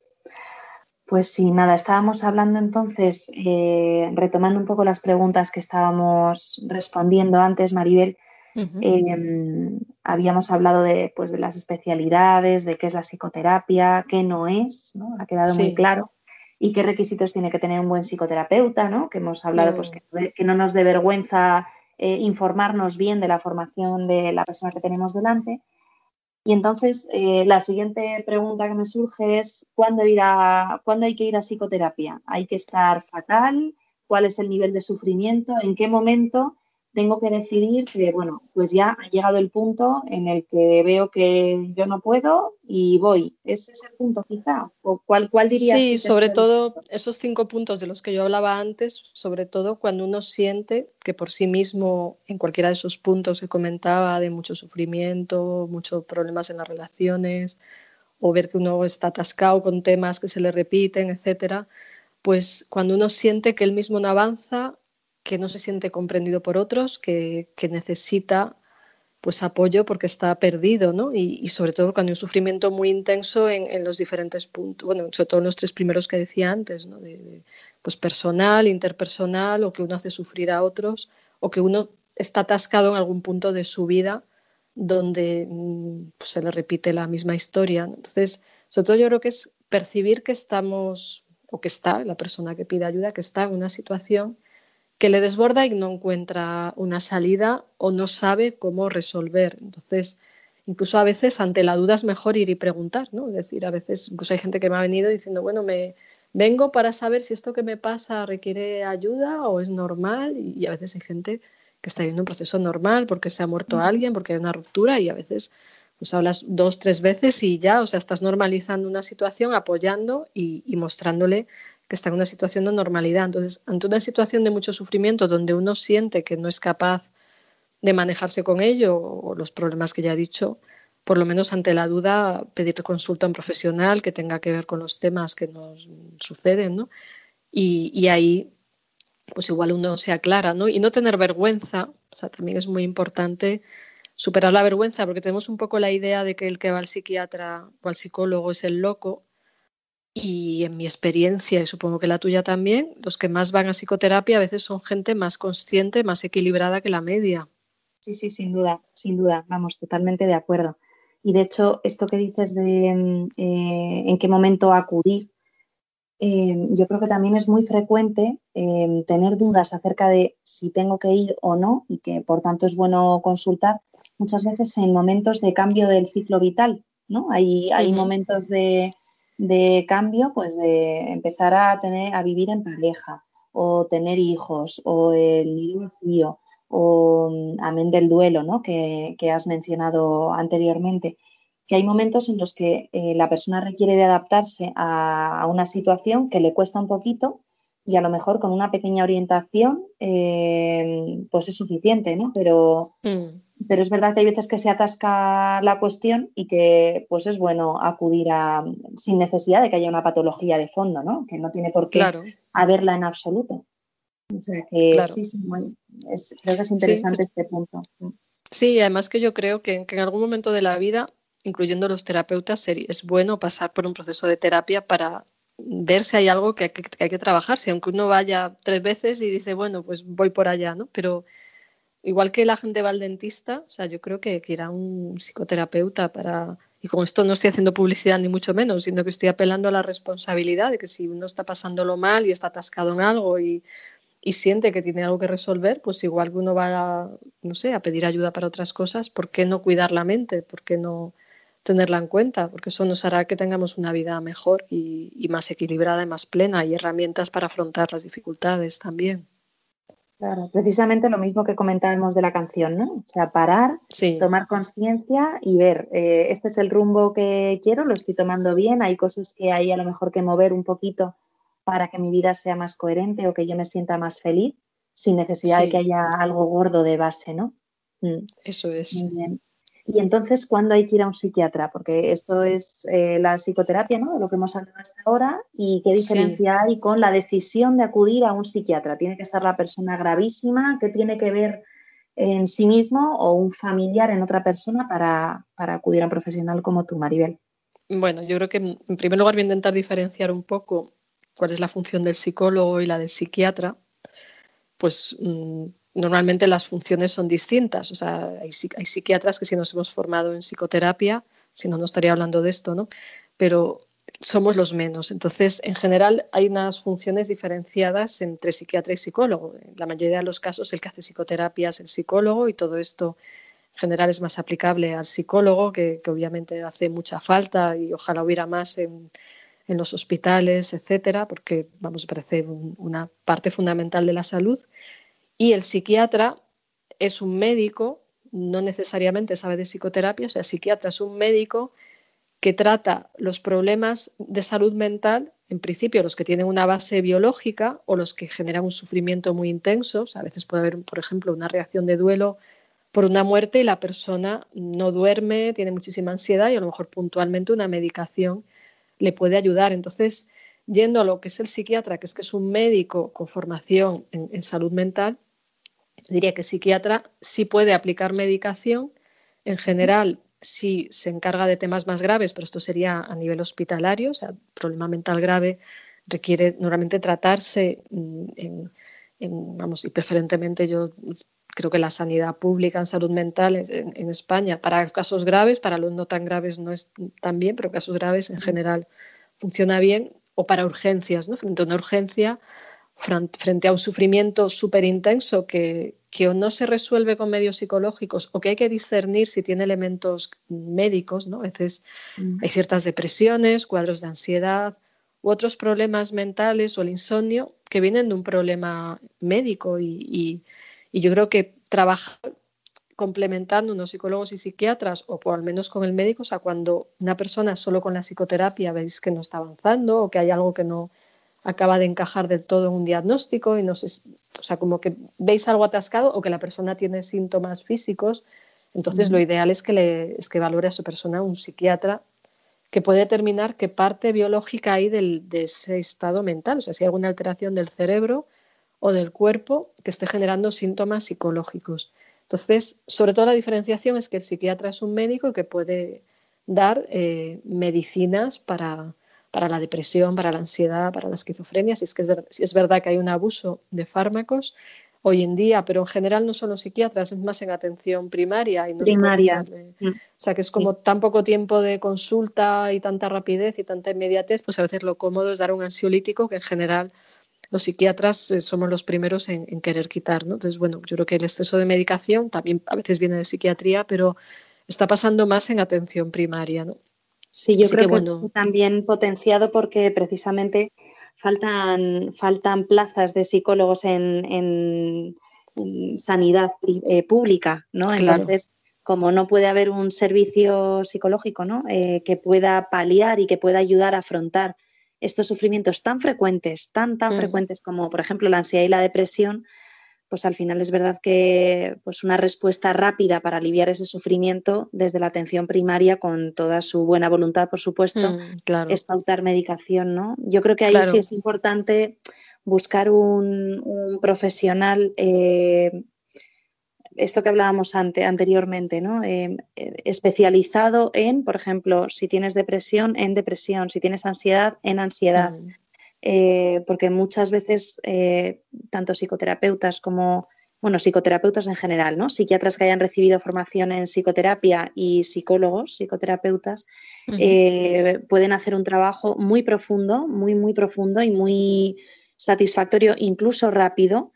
Pues sí, nada, estábamos hablando entonces, eh, retomando un poco las preguntas que estábamos respondiendo antes, Maribel, Em, habíamos hablado de, pues, de las especialidades, de qué es la psicoterapia, qué no es, ¿no? Ha quedado muy claro. Y qué requisitos tiene que tener un buen psicoterapeuta, ¿no? Que hemos hablado, pues, que, no nos dé vergüenza eh, informarnos bien de la formación de la persona que tenemos delante. Y entonces, eh, la siguiente pregunta que me surge es, ¿cuándo, ir a, ¿cuándo hay que ir a psicoterapia? ¿Hay que estar fatal? ¿Cuál es el nivel de sufrimiento? ¿En qué momento? Tengo que decidir que, bueno, pues ya ha llegado el punto en el que veo que yo no puedo y voy. ¿Es ese punto quizá? ¿O cuál, cuál dirías? Sí, sobre todo esos cinco puntos de los que yo hablaba antes, sobre todo cuando uno siente que por sí mismo, en cualquiera de esos puntos que comentaba, de mucho sufrimiento, muchos problemas en las relaciones, o ver que uno está atascado con temas que se le repiten, etcétera, pues cuando uno siente que él mismo no avanza, que no se siente comprendido por otros, que, necesita pues apoyo porque está perdido, ¿no? Y, sobre todo cuando hay un sufrimiento muy intenso en, los diferentes puntos, bueno, sobre todo en los tres primeros que decía antes, ¿no? De, pues personal, interpersonal, o que uno hace sufrir a otros, o que uno está atascado en algún punto de su vida donde mm, pues, se le repite la misma historia. Entonces, sobre todo yo creo que es percibir que estamos, o que está, la persona que pide ayuda, que está en una situación que le desborda y no encuentra una salida o no sabe cómo resolver. Entonces, incluso a veces ante la duda es mejor ir y preguntar, ¿no? Es decir, a veces incluso hay gente que me ha venido diciendo, bueno, me vengo para saber si esto que me pasa requiere ayuda o es normal y, a veces hay gente que está viviendo un proceso normal porque se ha muerto alguien, porque hay una ruptura y a veces pues hablas dos, tres veces y ya, o sea, estás normalizando una situación, apoyando y mostrándole que está en una situación de normalidad. Entonces, ante una situación de mucho sufrimiento donde uno siente que no es capaz de manejarse con ello o los problemas que ya he dicho, por lo menos ante la duda, pedir consulta a un profesional que tenga que ver con los temas que nos suceden, ¿no? Y, ahí, pues igual uno se aclara, ¿no? Y no tener vergüenza, o sea, también es muy importante superar la vergüenza, porque tenemos un poco la idea de que el que va al psiquiatra o al psicólogo es el loco, y en mi experiencia, y supongo que la tuya también, los que más van a psicoterapia a veces son gente más consciente, más equilibrada que la media. Sí, sí, sin duda, sin duda, vamos, totalmente de acuerdo. Y de hecho, esto que dices de mm, eh, en qué momento acudir, eh, yo creo que también es muy frecuente eh, tener dudas acerca de si tengo que ir o no y que por tanto es bueno consultar muchas veces en momentos de cambio del ciclo vital, ¿no? Hay, hay momentos de, de cambio, pues de empezar a tener, a vivir en pareja, o tener hijos, o el vacío, o mm, amén del duelo, ¿no? Que, has mencionado anteriormente. Que hay momentos en los que eh, la persona requiere de adaptarse a, una situación que le cuesta un poquito y a lo mejor con una pequeña orientación eh, pues es suficiente, ¿no? Pero, mm pero es verdad que hay veces que se atasca la cuestión y que pues es bueno acudir a sin necesidad de que haya una patología de fondo, ¿no? Que no tiene por qué haberla en absoluto. O sea que sí, sí, creo que es interesante este punto. Sí, además que yo creo que, en algún momento de la vida, incluyendo los terapeutas, es bueno pasar por un proceso de terapia para ver si hay algo que hay que, que hay que trabajar. Si aunque uno vaya tres veces y dice, bueno, pues voy por allá, ¿no? Pero igual que la gente va al dentista, o sea, yo creo que, que ir a un psicoterapeuta para, y con esto no estoy haciendo publicidad ni mucho menos, sino que estoy apelando a la responsabilidad de que si uno está pasándolo mal y está atascado en algo y, siente que tiene algo que resolver, pues igual que uno va a, no sé, a pedir ayuda para otras cosas, ¿por qué no cuidar la mente? ¿Por qué no tenerla en cuenta? Porque eso nos hará que tengamos una vida mejor y, y más equilibrada y más plena y herramientas para afrontar las dificultades también. Claro, precisamente lo mismo que comentábamos de la canción, ¿no? O sea, parar, tomar conciencia y ver, eh, este es el rumbo que quiero, lo estoy tomando bien, hay cosas que hay a lo mejor que mover un poquito para que mi vida sea más coherente o que yo me sienta más feliz, sin necesidad de que haya algo gordo de base, ¿no? Mm. Eso es. Muy bien. Y entonces, ¿cuándo hay que ir a un psiquiatra? Porque esto es eh, la psicoterapia, ¿no? De lo que hemos hablado hasta ahora. ¿Y qué diferencia hay con la decisión de acudir a un psiquiatra? ¿Tiene que estar la persona gravísima? ¿Qué tiene que ver en sí mismo o un familiar en otra persona para, para acudir a un profesional como tú, Maribel? Bueno, yo creo que en primer lugar voy a intentar diferenciar un poco cuál es la función del psicólogo y la del psiquiatra. Pues mm, normalmente las funciones son distintas. O sea, hay, psiquiatras que si nos hemos formado en psicoterapia, si no, no estaría hablando de esto, ¿no? Pero somos los menos. Entonces, en general, hay unas funciones diferenciadas entre psiquiatra y psicólogo. En la mayoría de los casos, el que hace psicoterapia es el psicólogo y todo esto en general es más aplicable al psicólogo, que, obviamente hace mucha falta y ojalá hubiera más en, los hospitales, etcétera, porque vamos, parece una parte fundamental de la salud. Y el psiquiatra es un médico, no necesariamente sabe de psicoterapia, o sea, el psiquiatra es un médico que trata los problemas de salud mental, en principio los que tienen una base biológica o los que generan un sufrimiento muy intenso. a veces puede haber, por ejemplo, una reacción de duelo por una muerte y la persona no duerme, tiene muchísima ansiedad y a lo mejor puntualmente una medicación le puede ayudar. Entonces, yendo a lo que es el psiquiatra, que es que es un médico con formación en, salud mental, diría que psiquiatra sí puede aplicar medicación. En general, si se encarga de temas más graves, pero esto sería a nivel hospitalario, o sea, problema mental grave requiere normalmente tratarse mm, en, vamos, y preferentemente yo creo que la sanidad pública en salud mental en, España, para casos graves, para los no tan graves no es tan bien, pero casos graves en general funciona bien, o para urgencias, ¿no? Frente a una urgencia, frente a un sufrimiento súper intenso que, que o no se resuelve con medios psicológicos o que hay que discernir si tiene elementos médicos, ¿no? A veces mm. hay ciertas depresiones, cuadros de ansiedad u otros problemas mentales o el insomnio que vienen de un problema médico y, yo creo que trabajar complementando unos psicólogos y psiquiatras o por al menos con el médico, o sea, cuando una persona solo con la psicoterapia veis que no está avanzando o que hay algo que no acaba de encajar del todo en un diagnóstico y no sé, o sea, como que veis algo atascado o que la persona tiene síntomas físicos, entonces lo ideal es que, le, es que valore a su persona un psiquiatra que puede determinar qué parte biológica hay del, de ese estado mental, o sea, si hay alguna alteración del cerebro o del cuerpo que esté generando síntomas psicológicos. Entonces, sobre todo la diferenciación es que el psiquiatra es un médico que puede dar eh, medicinas para, para la depresión, para la ansiedad, para la esquizofrenia, si es que es, si es verdad que hay un abuso de fármacos hoy en día, pero en general no son los psiquiatras, es más en atención primaria. Y no primaria. Mm. O sea, que es como tan poco tiempo de consulta y tanta rapidez y tanta inmediatez, pues a veces lo cómodo es dar un ansiolítico que en general los psiquiatras eh, somos los primeros en, en, querer quitar. ¿no? Entonces, bueno, yo creo que el exceso de medicación también a veces viene de psiquiatría, pero está pasando más en atención primaria. ¿no? Sí, yo creo que, también potenciado porque precisamente faltan, faltan plazas de psicólogos en, sanidad eh, pública, ¿no? Entonces, como no puede haber un servicio psicológico, ¿no? Eh, que pueda paliar y que pueda ayudar a afrontar estos sufrimientos tan frecuentes, tan, tan mm. frecuentes como, por ejemplo, la ansiedad y la depresión, pues al final es verdad que pues una respuesta rápida para aliviar ese sufrimiento desde la atención primaria con toda su buena voluntad, por supuesto, mm, es pautar medicación, ¿no? Yo creo que ahí sí es importante buscar un, profesional eh, esto que hablábamos anteriormente, ¿no? Eh, especializado en, por ejemplo, si tienes depresión, en depresión, si tienes ansiedad, en ansiedad. Mm. Eh, porque muchas veces eh, tanto psicoterapeutas como, bueno, psicoterapeutas en general, ¿no? Psiquiatras que hayan recibido formación en psicoterapia y psicólogos, psicoterapeutas, eh, pueden hacer un trabajo muy profundo, muy, muy profundo y muy satisfactorio, incluso rápido,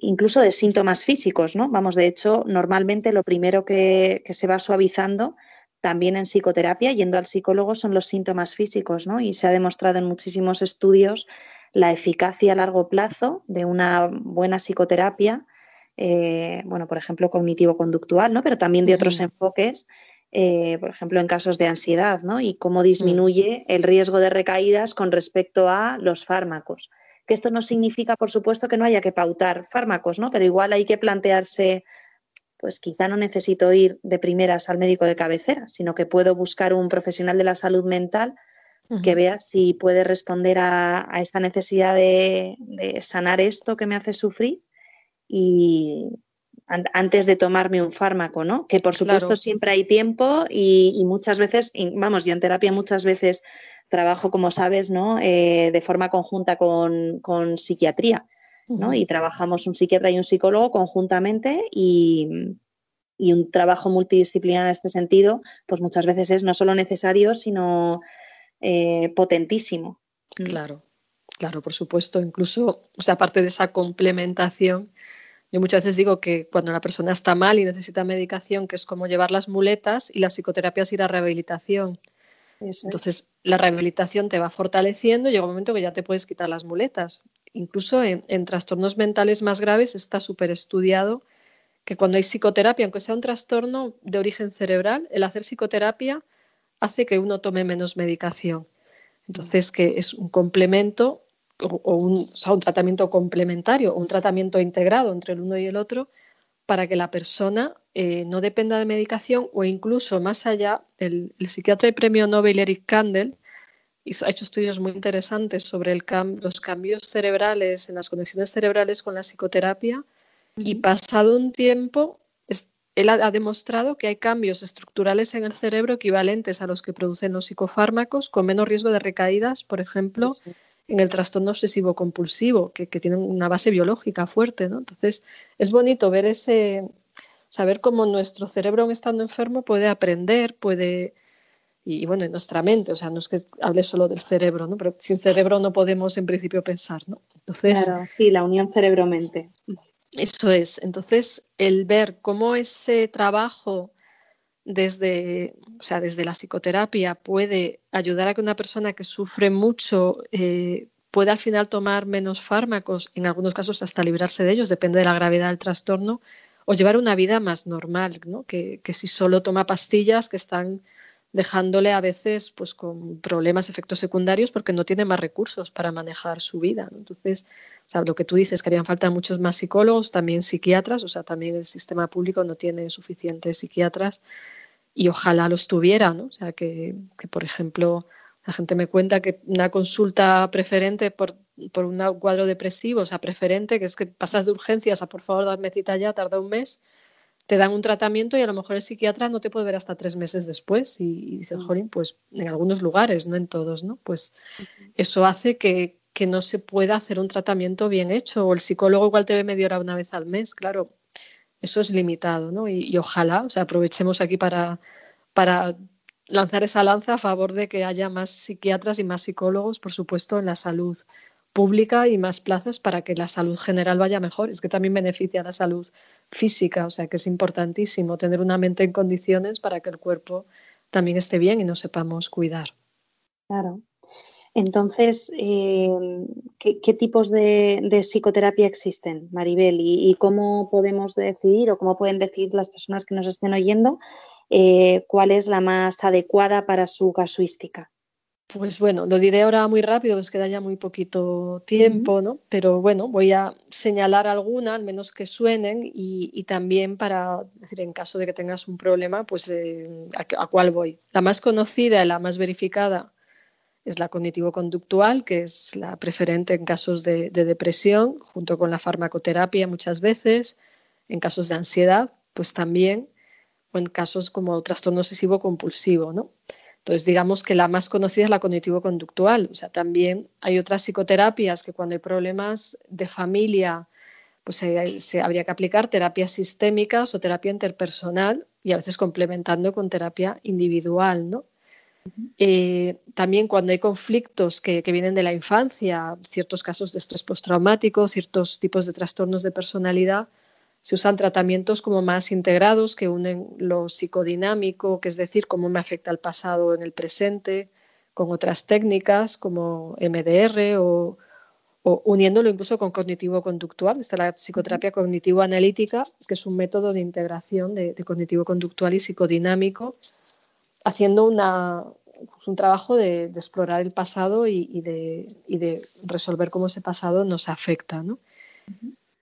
incluso de síntomas físicos, ¿no? Vamos, de hecho, normalmente lo primero que, que se va suavizando también en psicoterapia, yendo al psicólogo, son los síntomas físicos, ¿no? Y se ha demostrado en muchísimos estudios la eficacia a largo plazo de una buena psicoterapia, eh, bueno, por ejemplo, cognitivo-conductual, ¿no? Pero también de otros enfoques, eh, por ejemplo, en casos de ansiedad, ¿no? Y cómo disminuye el riesgo de recaídas con respecto a los fármacos. Que esto no significa, por supuesto, que no haya que pautar fármacos, ¿no? Pero igual hay que plantearse pues quizá no necesito ir de primeras al médico de cabecera, sino que puedo buscar un profesional de la salud mental que vea si puede responder a, esta necesidad de, sanar esto que me hace sufrir y antes de tomarme un fármaco, ¿no? Que por supuesto siempre hay tiempo y, muchas veces, vamos, yo en terapia muchas veces trabajo, como sabes, ¿no? Eh, de forma conjunta con, con psiquiatría. ¿no? Y trabajamos un psiquiatra y un psicólogo conjuntamente y, un trabajo multidisciplinar en este sentido, pues muchas veces es no solo necesario, sino eh, potentísimo. Claro, claro, por supuesto. Incluso, o sea, aparte de esa complementación, yo muchas veces digo que cuando la persona está mal y necesita medicación, que es como llevar las muletas y la psicoterapia es ir a rehabilitación. Entonces, la rehabilitación te va fortaleciendo y llega un momento que ya te puedes quitar las muletas. Incluso en, trastornos mentales más graves está súper estudiado que cuando hay psicoterapia, aunque sea un trastorno de origen cerebral, el hacer psicoterapia hace que uno tome menos medicación. Entonces, que es un complemento o, un, un tratamiento complementario, un tratamiento integrado entre el uno y el otro para que la persona eh, no dependa de medicación o incluso más allá, el, psiquiatra y premio Nobel Eric Kandel ha hecho estudios muy interesantes sobre los cambios cerebrales en las conexiones cerebrales con la psicoterapia y pasado un tiempo él ha, demostrado que hay cambios estructurales en el cerebro equivalentes a los que producen los psicofármacos con menos riesgo de recaídas, por ejemplo, en el trastorno obsesivo compulsivo, que, que tienen una base biológica fuerte. ¿no? Entonces, es bonito ver ese, saber cómo nuestro cerebro, aun estando enfermo, puede aprender, puede. Y, bueno, en nuestra mente, o sea, no es que hable solo del cerebro, ¿no? Pero sin cerebro no podemos en principio pensar, ¿no? Entonces, claro, sí, la unión cerebro-mente. Eso es. Entonces, el ver cómo ese trabajo desde, o sea, desde la psicoterapia puede ayudar a que una persona que sufre mucho eh, pueda al final tomar menos fármacos, en algunos casos hasta librarse de ellos, depende de la gravedad del trastorno, o llevar una vida más normal, ¿no? que, si solo toma pastillas que están dejándole a veces pues con problemas, efectos secundarios, porque no tiene más recursos para manejar su vida. Entonces, o sea, lo que tú dices, que harían falta muchos más psicólogos, también psiquiatras, o sea, también el sistema público no tiene suficientes psiquiatras y ojalá los tuviera, ¿no? O sea, que, que por ejemplo, la gente me cuenta que una consulta preferente por, por un cuadro depresivo, o sea, preferente, que es que pasas de urgencias a por favor darme cita ya, tarda un mes, te dan un tratamiento y a lo mejor el psiquiatra no te puede ver hasta tres meses después. Y, dices, mm. jolín, pues en algunos lugares, no en todos, ¿no? Pues eso hace que, no se pueda hacer un tratamiento bien hecho. O el psicólogo igual te ve media hora una vez al mes, claro. Eso es limitado, ¿no? Y, ojalá, o sea, aprovechemos aquí para, para lanzar esa lanza a favor de que haya más psiquiatras y más psicólogos, por supuesto, en la salud pública y más plazas para que la salud general vaya mejor. Es que también beneficia la salud física, o sea que es importantísimo tener una mente en condiciones para que el cuerpo también esté bien y nos sepamos cuidar. Claro. Entonces, eh, ¿qué, tipos de, psicoterapia existen, Maribel? ¿Y, cómo podemos decidir o cómo pueden decir las personas que nos estén oyendo eh, cuál es la más adecuada para su casuística? Pues bueno, lo diré ahora muy rápido, pues queda ya muy poquito tiempo, ¿no? Pero bueno, voy a señalar alguna, al menos que suenen, y, también para decir, en caso de que tengas un problema, pues eh, a, cuál voy. La más conocida y la más verificada es la cognitivo-conductual, que es la preferente en casos de, de depresión, junto con la farmacoterapia muchas veces, en casos de ansiedad, pues también, o en casos como trastorno obsesivo compulsivo, ¿no? Entonces, digamos que la más conocida es la cognitivo-conductual. O sea, también hay otras psicoterapias que cuando hay problemas de familia, pues se, habría que aplicar terapias sistémicas o terapia interpersonal y a veces complementando con terapia individual, ¿no? Eh, también cuando hay conflictos que, que, vienen de la infancia, ciertos casos de estrés postraumático, ciertos tipos de trastornos de personalidad, se usan tratamientos como más integrados que unen lo psicodinámico, que es decir, cómo me afecta el pasado en el presente, con otras técnicas como MDR o, uniéndolo incluso con cognitivo-conductual. Está la psicoterapia cognitivo-analítica, que es un método de integración de, cognitivo-conductual y psicodinámico, haciendo una, pues un trabajo de, explorar el pasado y, de, de, resolver cómo ese pasado nos afecta. ¿no?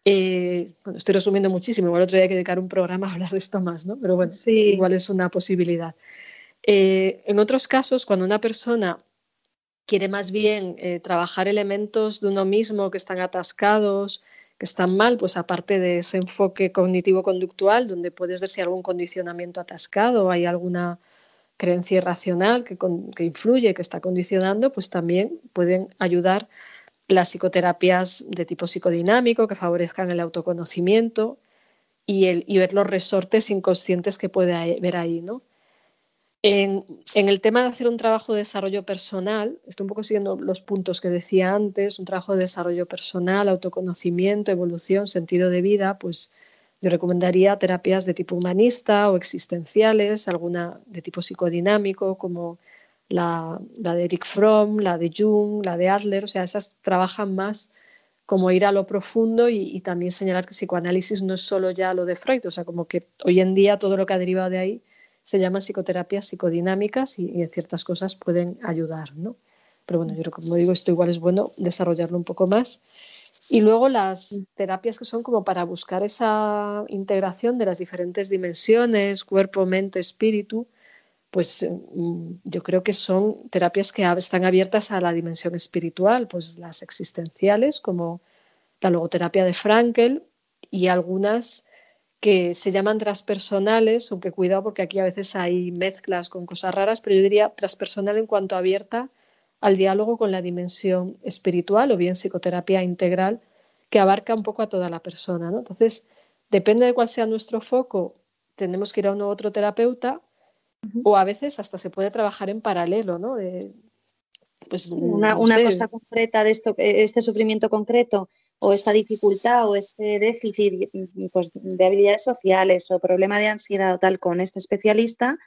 Eh, bueno, estoy resumiendo muchísimo, igual otro día hay que dedicar un programa a hablar de esto más, ¿no? Pero bueno, sí. igual es una posibilidad. Eh, en otros casos, cuando una persona quiere más bien eh, trabajar elementos de uno mismo que están atascados, que están mal, pues aparte de ese enfoque cognitivo-conductual, donde puedes ver si hay algún condicionamiento atascado, hay alguna creencia irracional que, que influye, que está condicionando, pues también pueden ayudar las psicoterapias de tipo psicodinámico que favorezcan el autoconocimiento y, el, y ver los resortes inconscientes que puede haber ahí, ¿no? En, el tema de hacer un trabajo de desarrollo personal, estoy un poco siguiendo los puntos que decía antes, un trabajo de desarrollo personal, autoconocimiento, evolución, sentido de vida, pues yo recomendaría terapias de tipo humanista o existenciales, alguna de tipo psicodinámico, como la, de Eric Fromm, la de Jung, la de Adler, o sea, esas trabajan más como ir a lo profundo y, también señalar que psicoanálisis no es solo ya lo de Freud, o sea, como que hoy en día todo lo que ha derivado de ahí se llaman psicoterapias psicodinámicas y, en ciertas cosas pueden ayudar, ¿no? Pero bueno, yo como digo, esto igual es bueno desarrollarlo un poco más. Y luego las terapias que son como para buscar esa integración de las diferentes dimensiones, cuerpo, mente, espíritu, pues mm, yo creo que son terapias que están abiertas a la dimensión espiritual, pues las existenciales, como la logoterapia de Frankel, y algunas que se llaman transpersonales, aunque cuidado porque aquí a veces hay mezclas con cosas raras, pero yo diría transpersonal en cuanto abierta al diálogo con la dimensión espiritual o bien psicoterapia integral que abarca un poco a toda la persona. Entonces, depende de cuál sea nuestro foco, tenemos que ir a uno u otro terapeuta o a veces hasta se puede trabajar en paralelo, ¿no? pues, una, cosa concreta de esto, este sufrimiento concreto o esta dificultad o este déficit pues, de habilidades sociales o problema de ansiedad o tal con este especialista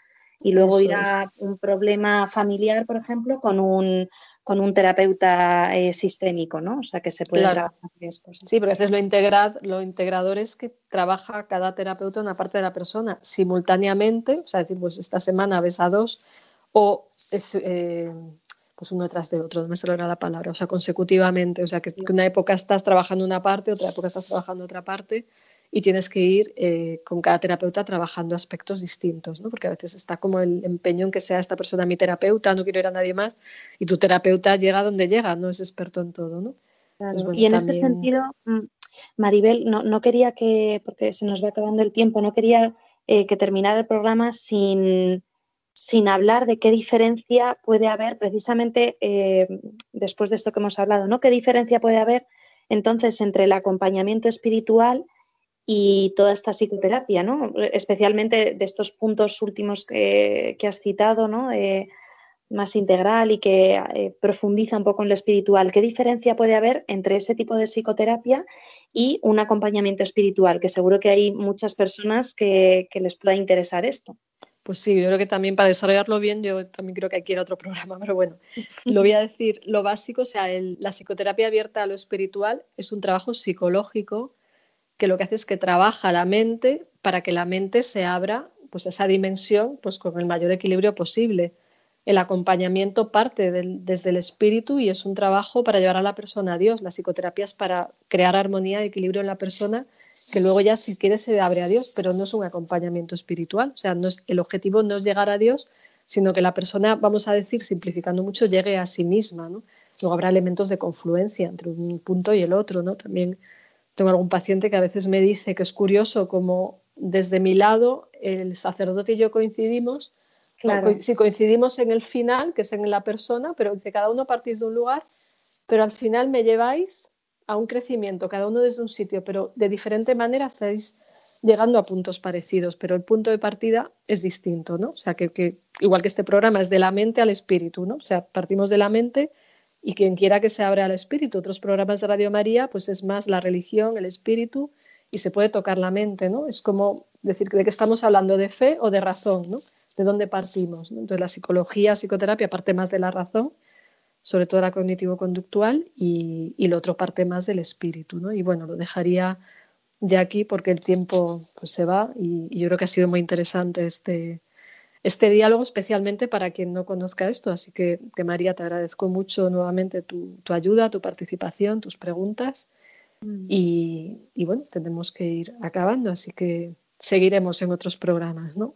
y luego ir a un problema familiar, por ejemplo, con un, con un terapeuta eh, sistémico, ¿no? O sea, que se puede trabajar cosas. Sí, porque a veces lo, integrad, lo integrador es que trabaja cada terapeuta una parte de la persona simultáneamente, o sea, decir, pues esta semana ves a dos, o es, eh, pues uno detrás de otro, no me sale la palabra, o sea, consecutivamente, o sea, que, una época estás trabajando una parte, otra época estás trabajando otra parte y tienes que ir eh, con cada terapeuta trabajando aspectos distintos, ¿no? Porque a veces está como el empeño en que sea esta persona mi terapeuta, no quiero ir a nadie más, y tu terapeuta llega donde llega, no es experto en todo, ¿no? y en este sentido, mm, Maribel, no, no, quería que, porque se nos va acabando el tiempo, no quería eh, que terminara el programa sin sin hablar de qué diferencia puede haber precisamente eh, después de esto que hemos hablado, ¿no? ¿Qué diferencia puede haber entonces entre el acompañamiento espiritual y toda esta psicoterapia, ¿no? Especialmente de estos puntos últimos que, has citado, ¿no? más integral y que eh, profundiza un poco en lo espiritual. ¿Qué diferencia puede haber entre ese tipo de psicoterapia y un acompañamiento espiritual? Que seguro que hay muchas personas que les pueda interesar esto. Pues sí, yo creo que también para desarrollarlo bien, yo también creo que aquí era otro programa, pero bueno, lo voy a decir. Lo básico, o sea, la psicoterapia abierta a lo espiritual es un trabajo psicológico que lo que hace es que trabaja la mente para que la mente se abra pues esa dimensión pues con el mayor equilibrio posible. El acompañamiento parte desde el espíritu y es un trabajo para llevar a la persona a Dios. La psicoterapia es para crear armonía y equilibrio en la persona que luego ya si quiere se abre a Dios, pero no es un acompañamiento espiritual. O sea, no es, el objetivo no es llegar a Dios, sino que la persona, vamos a decir, simplificando mucho, llegue a sí misma. ¿no? Luego habrá elementos de confluencia entre un punto y el otro. ¿no? También tengo algún paciente que a veces me dice que es curioso como desde mi lado el sacerdote y yo coincidimos. Claro. Si coincidimos en el final, que es en la persona, pero dice cada uno partís de un lugar, pero al final me lleváis a un crecimiento, cada uno desde un sitio, pero de diferente manera estáis llegando a puntos parecidos, pero el punto de partida es distinto, ¿no? O sea, que, igual que este programa es de la mente al espíritu, ¿no? O sea, partimos de la mente y quien quiera que se abra al espíritu. Otros programas de Radio María, pues es más la religión, el espíritu, y se puede tocar la mente, ¿no? Es como decir de qué estamos hablando, de fe o de razón, ¿no? De dónde partimos. Entonces, la psicología, psicoterapia parte más de la razón sobre todo la cognitivo-conductual, y, y, lo otro parte más del espíritu. ¿no? Y bueno, lo dejaría ya aquí porque el tiempo pues, se va y, yo creo que ha sido muy interesante este, este diálogo, especialmente para quien no conozca esto. Así que, que María, te agradezco mucho nuevamente tu, tu ayuda, tu participación, tus preguntas. Mm. Y, y, bueno, tenemos que ir acabando, así que seguiremos en otros programas, ¿no?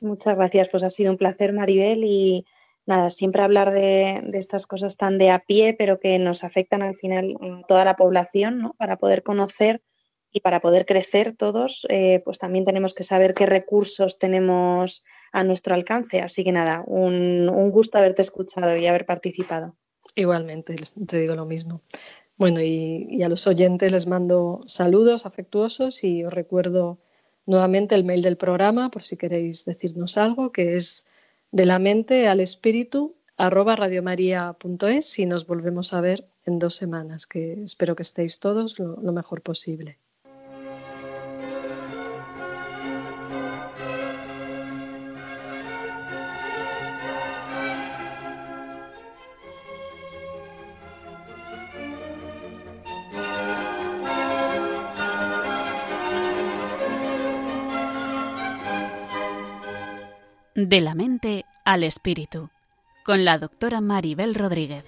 Muchas gracias, pues ha sido un placer, Maribel, y nada, siempre hablar de, estas cosas tan de a pie, pero que nos afectan al final a toda la población, ¿no? Para poder conocer y para poder crecer todos, eh, pues también tenemos que saber qué recursos tenemos a nuestro alcance. Así que nada, un, gusto haberte escuchado y haber participado. Igualmente, te digo lo mismo. Bueno, y, a los oyentes les mando saludos afectuosos y os recuerdo nuevamente el mail del programa por si queréis decirnos algo, que es de la mente al espíritu arroba radiomaria.es y nos volvemos a ver en dos semanas, que espero que estéis todos lo mejor posible. De la mente al espíritu, con la doctora Maribel Rodríguez.